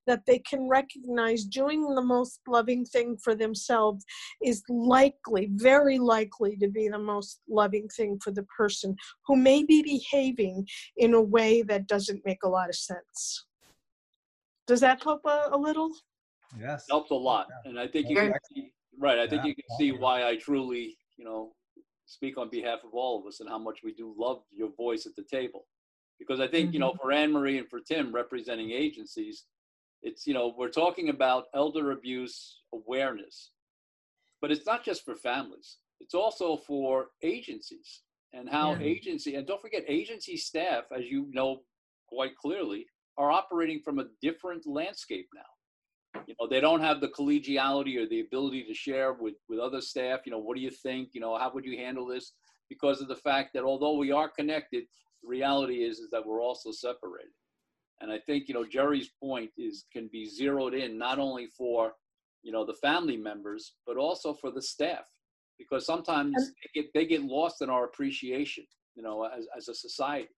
that they can recognize doing the most loving thing for themselves is likely very likely to be the most loving thing for the person who may be behaving in a way that doesn't make a lot of sense does that help a, a little Yes. helps a lot. And I think you can see, right, I think Yeah, you can see why I truly, you know, speak on behalf of all of us and how much we do love your voice at the table. Because I think, you know, mm-hmm. for Anne Marie and for Tim representing agencies, it's, you know, we're talking about elder abuse awareness, but it's not just for families. It's also for agencies and how Yeah. agency, and don't forget agency staff, as you know quite clearly, are operating from a different landscape now you know they don't have the collegiality or the ability to share with with other staff you know what do you think you know how would you handle this? Because of the fact that although we are connected the reality is is that we're also separated. And i think you know jerry's point is can be zeroed in not only for you know the family members but also for the staff. Because sometimes they get, they get lost in our appreciation, you know, as, as a society.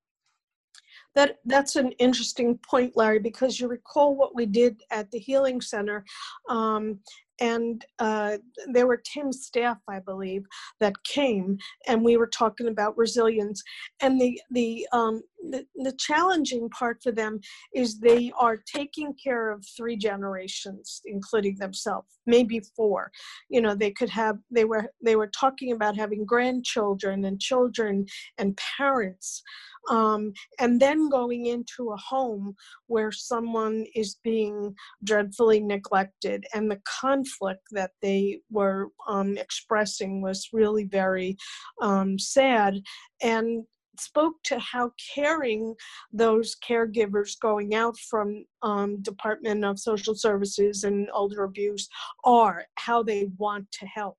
That that's an interesting point, Larry, because you recall what we did at the Healing Center, um, and uh, there were Tim's staff, I believe, that came, and we were talking about resilience. And the the um, the, the challenging part for them is they are taking care of three generations, including themselves, maybe four. You know, they could have. They were they were talking about having grandchildren and children and parents um, and then going into a home where someone is being dreadfully neglected and the conflict that they were um, expressing was really very um, sad and spoke to how caring those caregivers going out from um, department of social services and elder abuse are how they want to help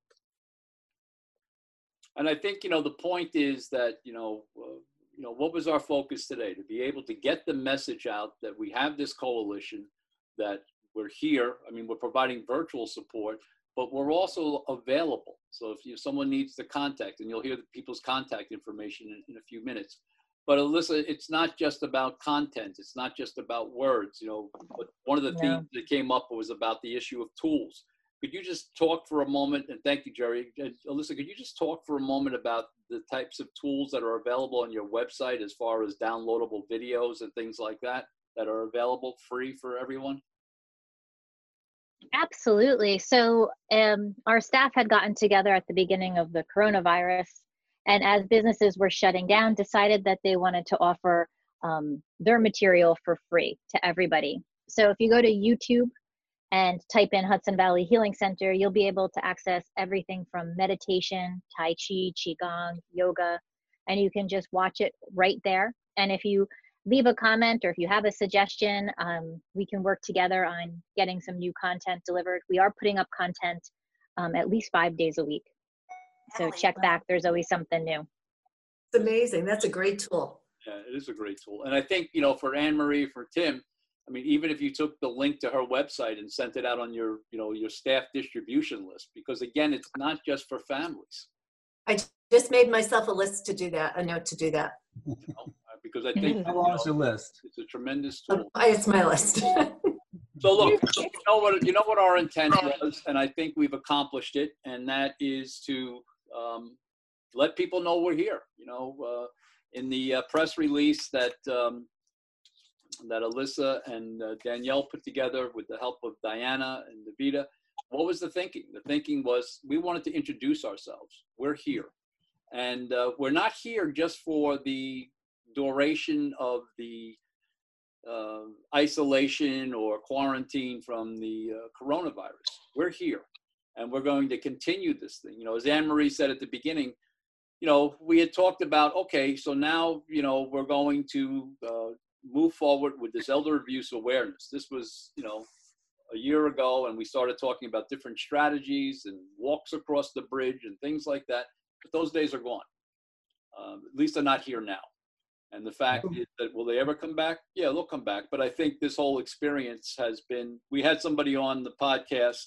and i think you know the point is that you know uh, you know, what was our focus today? To be able to get the message out that we have this coalition, that we're here. I mean, we're providing virtual support, but we're also available. So if you, someone needs the contact, and you'll hear the people's contact information in, in a few minutes. But Alyssa, it's not just about content. It's not just about words. You know, one of the yeah. themes that came up was about the issue of tools. Could you just talk for a moment, and thank you, Jerry. Uh, Alyssa, could you just talk for a moment about the types of tools that are available on your website as far as downloadable videos and things like that that are available free for everyone? Absolutely. So, um, our staff had gotten together at the beginning of the coronavirus, and as businesses were shutting down, decided that they wanted to offer um, their material for free to everybody. So, if you go to YouTube and type in Hudson Valley Healing Center, you'll be able to access everything from meditation, Tai Chi, Qigong, yoga, and you can just watch it right there. And if you leave a comment or if you have a suggestion, um, we can work together on getting some new content delivered. We are putting up content um, at least five days a week. So check back, there's always something new. It's amazing. That's a great tool. Yeah, it is a great tool. And I think, you know, for Anne Marie, for Tim, I mean, even if you took the link to her website and sent it out on your, you know, your staff distribution list, because again, it's not just for families. I just made myself a list to do that, a note to do that. You know, because I think how long is the list? It's a tremendous tool. Oh, it's my list. so look, you know what you know what our intent was, and I think we've accomplished it, and that is to um, let people know we're here. You know, uh, in the uh, press release that um, that Alyssa and uh, Danielle put together with the help of Diana and Navita. What was the thinking? The thinking was we wanted to introduce ourselves. We're here. And uh, we're not here just for the duration of the uh, isolation or quarantine from the uh, coronavirus. We're here and we're going to continue this thing. You know, as Anne Marie said at the beginning, you know, we had talked about, okay, so now, you know, we're going to uh, move forward with this elder abuse awareness. This was, you know, a year ago, and we started talking about different strategies and walks across the bridge and things like that. But those days are gone. Um, at least they're not here now. And the fact is that will they ever come back? Yeah, they'll come back. But I think this whole experience has been. We had somebody on the podcast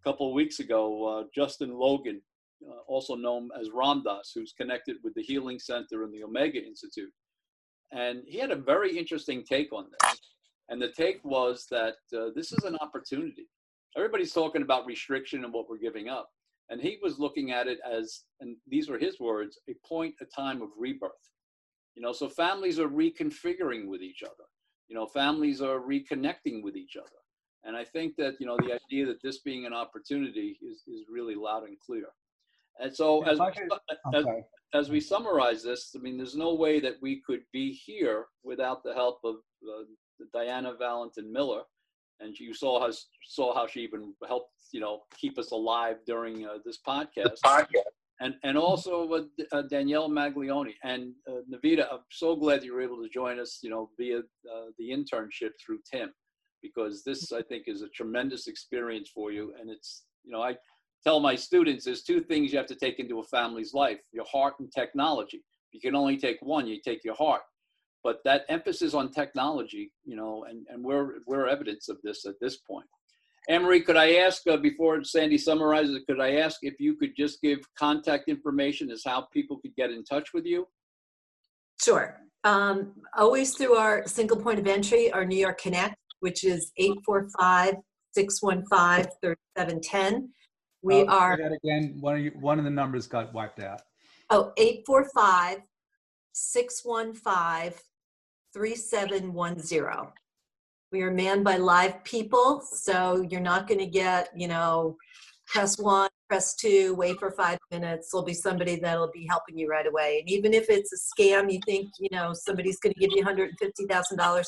a couple of weeks ago, uh, Justin Logan, uh, also known as Ramdas, who's connected with the Healing Center and the Omega Institute. And he had a very interesting take on this. And the take was that uh, this is an opportunity. Everybody's talking about restriction and what we're giving up. And he was looking at it as, and these were his words, a point, a time of rebirth. You know, so families are reconfiguring with each other. You know, families are reconnecting with each other. And I think that, you know, the idea that this being an opportunity is, is really loud and clear. And so as, could, as, as, we summarize this, I mean, there's no way that we could be here without the help of uh, Diana Valentin Miller. And you saw how, saw how she even helped, you know, keep us alive during uh, this podcast. podcast. And, and also with uh, Danielle Maglione. And uh, Navita, I'm so glad you were able to join us, you know, via uh, the internship through Tim, because this, I think, is a tremendous experience for you. And it's, you know, I, tell my students there's two things you have to take into a family's life your heart and technology. You can only take one you take your heart. But that emphasis on technology you know and, and we're we're evidence of this at this point Anne Marie, could I ask, uh, before Sandy summarizes, could I ask if you could just give contact information as how people could get in touch with you? Sure. Um, always through our single point of entry, our New York Connect, which is 845-615-3710. We Uh, say are, That again, one of you, one of the numbers got wiped out. oh, 845-615-3710. We are manned by live people, so you're not going to get, you know, press one, press two, wait for five minutes. There'll be somebody that'll be helping you right away. And even if it's a scam, you think, you know, somebody's going to give you $150,000,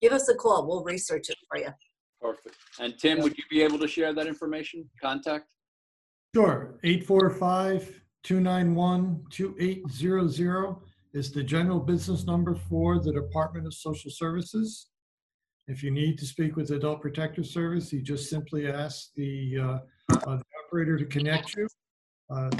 give us a call. We'll research it for you. Perfect. And Tim, would you be able to share that information, contact? Sure, 845-291-2800 is the general business number for the Department of Social Services. If you need to speak with Adult Protective Service, you just simply ask the uh, uh, the operator to connect you. Uh,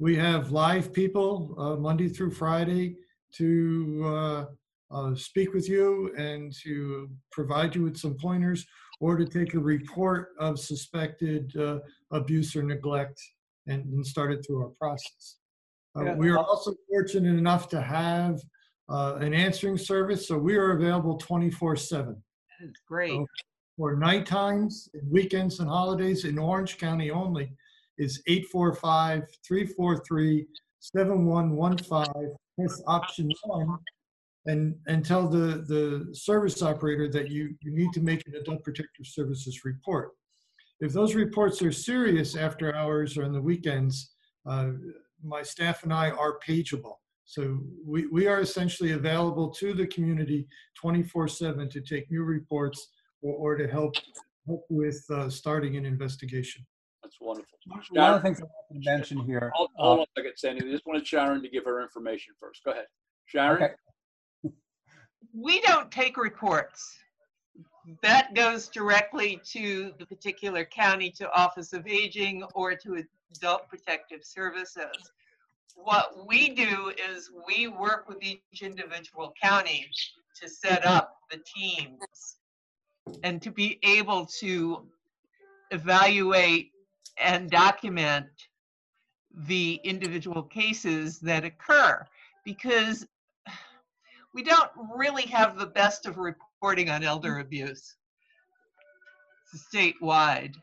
We have live people uh, Monday through Friday to uh, uh, speak with you and to provide you with some pointers or to take a report of suspected uh, abuse or neglect and, and start it through our process. Uh, we are also fortunate enough to have uh, an answering service, so we are available 24 7 That is great. Oh. for night times, weekends, and holidays in Orange County only is 845-343-7115. Press option one and, and tell the, the service operator that you, you need to make an adult protective services report. If those reports are serious after hours or on the weekends, uh, my staff and I are pageable. So we, we are essentially available to the community 24/7 to take new reports or, or to help, help with uh, starting an investigation. That's wonderful. One of the Sharon, things I want to mention here. hold, uh, hold on a second, Sandy. I just wanted Sharon to give her information first. Go ahead. Sharon? Okay. We don't take reports. That goes directly to the particular county, to Office of Aging, or to Adult Protective Services. What we do is we work with each individual county to set up the teams and to be able to evaluate and document the individual cases that occur because we don't really have the best of reporting on elder abuse statewide.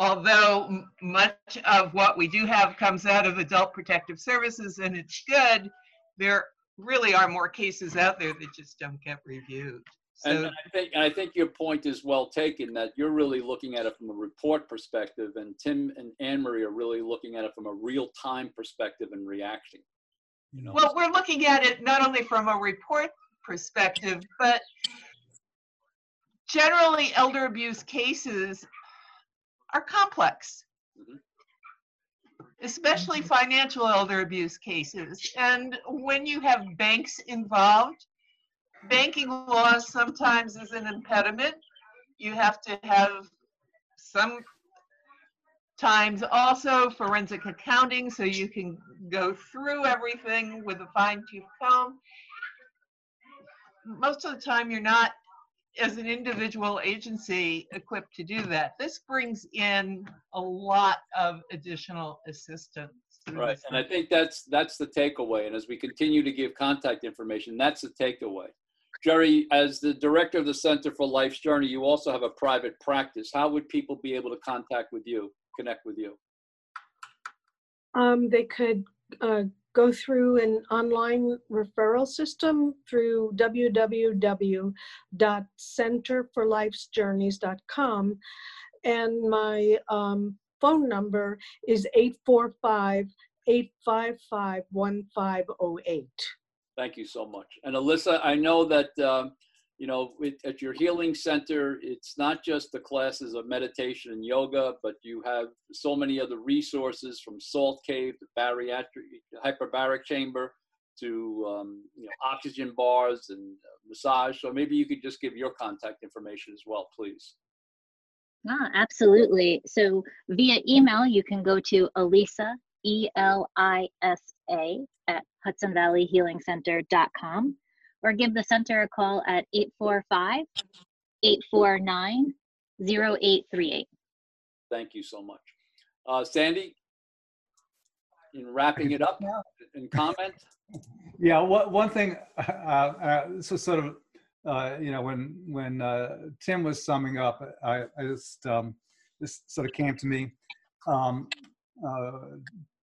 Although m- much of what we do have comes out of adult protective services and it's good, there really are more cases out there that just don't get reviewed. And I think, I think your point is well taken, that you're really looking at it from a report perspective, and Tim and Anne Marie are really looking at it from a real-time perspective and reaction. You know, Well, we're looking at it not only from a report perspective, but generally elder abuse cases are complex. Mhm. Especially financial elder abuse cases. And when you have banks involved, banking law sometimes is an impediment. You have to have some times also forensic accounting so you can go through everything with a fine tooth comb. Most of the time, you're not, as an individual agency, equipped to do that. This brings in a lot of additional assistance. right, and I think that's, that's the takeaway, and as we continue to give contact information, that's the takeaway. Jerry, as the director of the Center for Life's Journey, you also have a private practice. How would people be able to contact with you, connect with you? Um, they could uh, go through an online referral system through www.centerforlifesjourneys.com. And my um, phone number is 845 855 1508. Thank you so much. And Alyssa, I know that, um, you know, at your healing center, it's not just the classes of meditation and yoga, but you have so many other resources from salt cave to bariatric, hyperbaric chamber to, um, you know, oxygen bars and uh, massage. So maybe you could just give your contact information as well, please. Ah, absolutely. So via email, you can go to Elisa, E L I S A, at HudsonValleyHealingCenter.com, or give the center a call at 845 849 0838. Thank you so much. Uh, Sandy, in wrapping it up, in comment? Yeah, one, one thing, uh, uh, this was sort of, uh, you know, when when uh, Tim was summing up, I, I just um, this sort of came to me. Um, uh,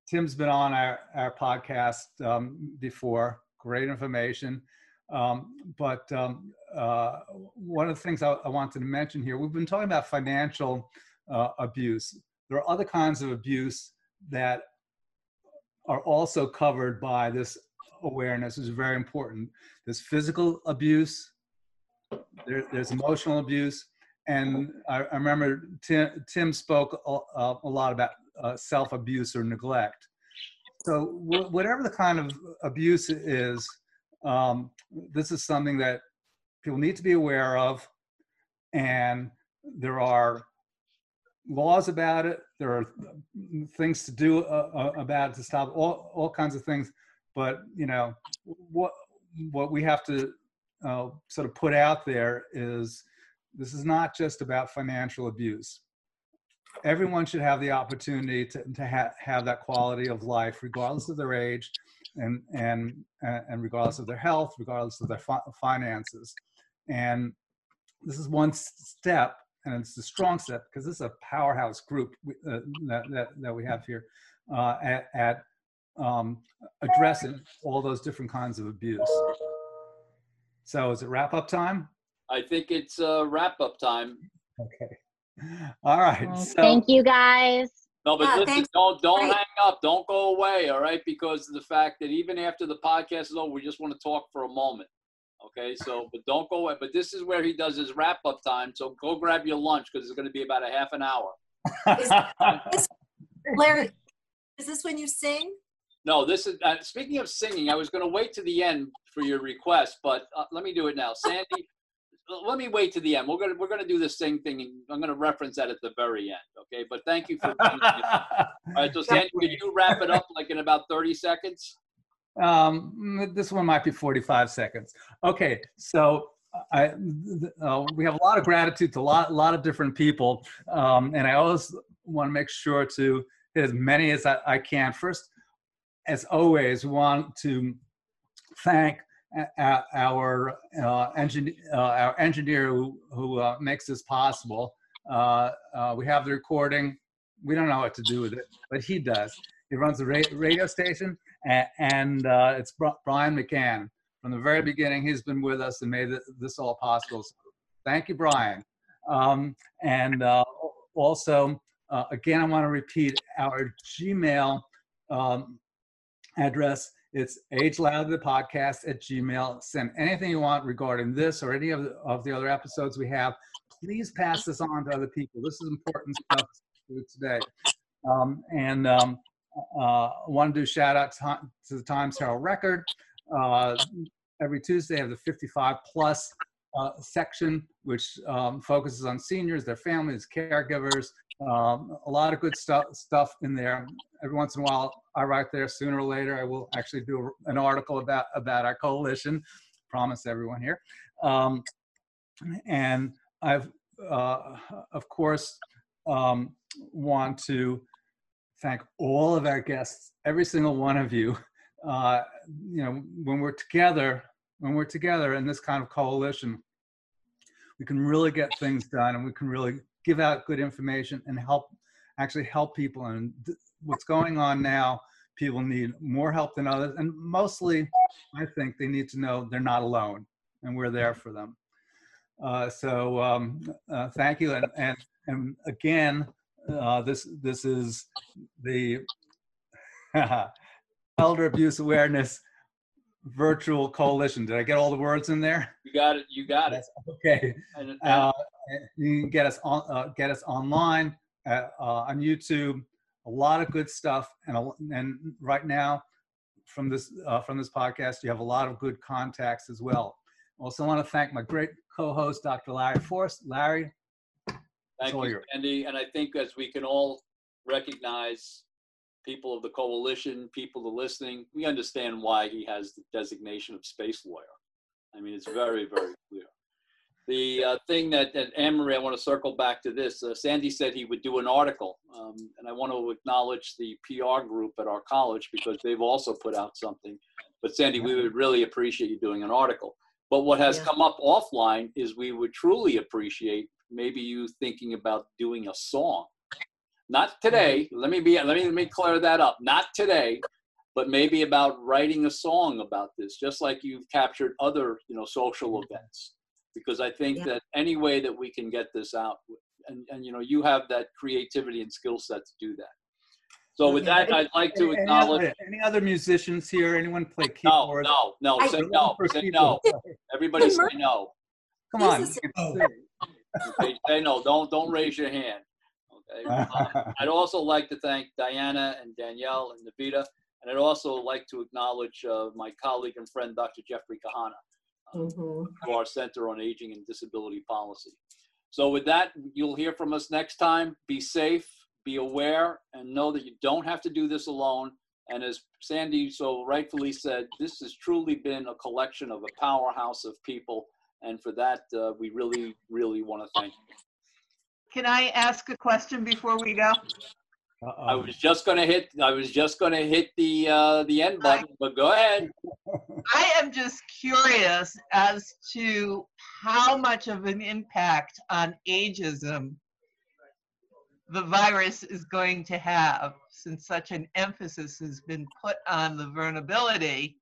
Tim's been on our our podcast um, before. Great information, um, but um, uh, one of the things I, I wanted to mention here, we've been talking about financial uh, abuse. There are other kinds of abuse that are also covered by this awareness is very important. There's physical abuse, there, there's emotional abuse, and I, I remember Tim, Tim spoke a, a lot about uh, self-abuse or neglect. So wh- whatever the kind of abuse is, um, this is something that people need to be aware of, and there are laws about it. There are things to do uh, uh, about it to stop all, all kinds of things. But you know what what we have to uh, sort of put out there is this is not just about financial abuse. Everyone should have the opportunity to, to ha- have that quality of life, regardless of their age, and and and regardless of their health, regardless of their fi- finances. And this is one step and it's a strong step because this is a powerhouse group uh, that, that, that, we have here uh, at, at um, addressing all those different kinds of abuse. So is it wrap up time? I think it's uh, wrap up time. Okay. All right. Well, so, Thank you guys. No, but Yeah, listen, thanks. don't don't Great. hang up, don't go away, all right? Because of the fact that even after the podcast is over, we just want to talk for a moment. Okay, so but don't go away. But this is where he does his wrap up time. So go grab your lunch because it's going to be about a half an hour. Larry, is this when you sing? No, this is uh, speaking of singing. I was going to wait to the end for your request, but uh, let me do it now, Sandy. Let me wait to the end. We're gonna we're gonna do the sing thing. And I'm going to reference that at the very end. Okay, but thank you for. All right, so Sandy, can you wrap it up like in about 30 seconds? Um, this one might be 45 seconds. Okay, so I, uh, we have a lot of gratitude to a lot, lot of different people, um, and I always want to make sure to hit as many as I, I can. First, as always, we want to thank our uh, engineer, uh, our engineer who, who uh, makes this possible. Uh, uh, we have the recording. We don't know what to do with it, but he does. He runs the ra- radio station, and, and uh, it's Brian McCann. From the very beginning, he's been with us and made this all possible. So thank you, Brian. Um, and also, again, I want to repeat our Gmail um, address. It's age loud the podcast at Gmail. Send anything you want regarding this or any of the, of the other episodes we have. Please pass this on to other people. This is important stuff to today. Um, and um, uh, want to do shout out to, to the Times Herald Record. Uh, every Tuesday, have the 55 plus uh, section, which um, focuses on seniors, their families, caregivers. Um, a lot of good stuff stuff in there. Every once in a while, I write there. Sooner or later, I will actually do an article about about our coalition. Promise everyone here. Um, and I've, uh, of course, um, want to thank all of our guests, every single one of you. Uh, you know, when we're together, when we're together in this kind of coalition, we can really get things done and we can really give out good information and help actually help people. And th- what's going on now, people need more help than others. And mostly, I think they need to know they're not alone and we're there for them. Uh, so um, uh, thank you. And, and, and again, uh, this, this is the Elder Abuse Awareness Virtual Coalition. Did I get all the words in there? You got it. You got it. Okay. And, and Uh, you can get us on, uh, get us online uh, uh, on YouTube. A lot of good stuff, and a, and right now, from this uh, from this podcast, you have a lot of good contacts as well. Also, want to thank my great co-host, Dr. Larry Forrest. Larry, Thank you, yours. Andy. And I think as we can all recognize people of the coalition, people that are listening, we understand why he has the designation of space lawyer. I mean, it's very, very clear. The uh, thing that, that Anne Marie, I want to circle back to this. Uh, Sandy said he would do an article, um, and I want to acknowledge the PR group at our college because they've also put out something. But Sandy, we would really appreciate you doing an article. But what has Yeah. come up offline is we would truly appreciate maybe you thinking about doing a song. Not today. Let me be. Let me let me clear that up. Not today, but maybe about writing a song about this, just like you've captured other, you know, social events. Because I think Yeah. that any way that we can get this out, and and you know, you have that creativity and skill set to do that. So with that, I'd like to Any acknowledge. other, any other musicians here? Anyone play keyboard? no, no. I- Say no. For Say no. Everybody say no. Come on. Jesus. you Oh. can Okay, say no. Don't don't raise your hand. Okay. Um. I'd also like to thank Diana and Danielle and Navita, and I'd also like to acknowledge uh, my colleague and friend, Dr. Jeffrey Kahana, Mhm. for our Center on Aging and Disability Policy. So with that, you'll hear from us next time. Be safe, be aware, and know that you don't have to do this alone. And as Sandy so rightfully said, this has truly been a collection of a powerhouse of people. And for that, uh, we really, really want to thank you. Can I ask a question before we go? I Uh-oh. was just gonna hit, I was just gonna hit the, uh, the end button, but go ahead. I am just curious as to how much of an impact on ageism the virus is going to have since such an emphasis has been put on the vulnerability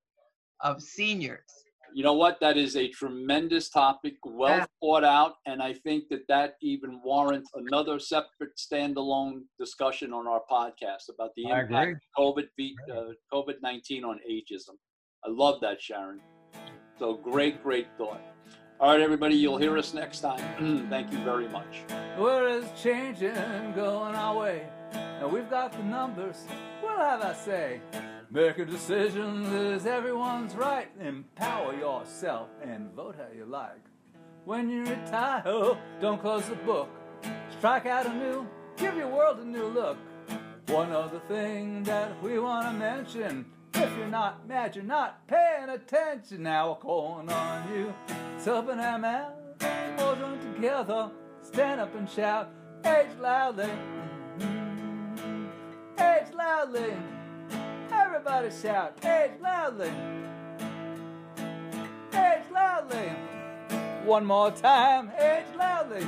of seniors. You know what? That is a tremendous topic, well Yeah. thought out, and I think that that even warrants another separate standalone discussion on our podcast about the I impact of COVID, v- uh, COVID-19 on ageism. I love that, Sharon. So great, great thought. All right, everybody, you'll hear us next time. Thank you very much. World is changing, going our way. And we've got the numbers. What have I say? Making decisions is everyone's right. Empower yourself and vote how you like. When you retire, don't close the book. Strike out anew, give your world a new look. One other thing that we want to mention. If you're not mad, you're not paying attention. Now we're calling on you. Our mouth, all join together. Stand up and shout, age loudly. Mhm. Age loudly. Everybody shout, age loudly. Age loudly. One more time, age loudly.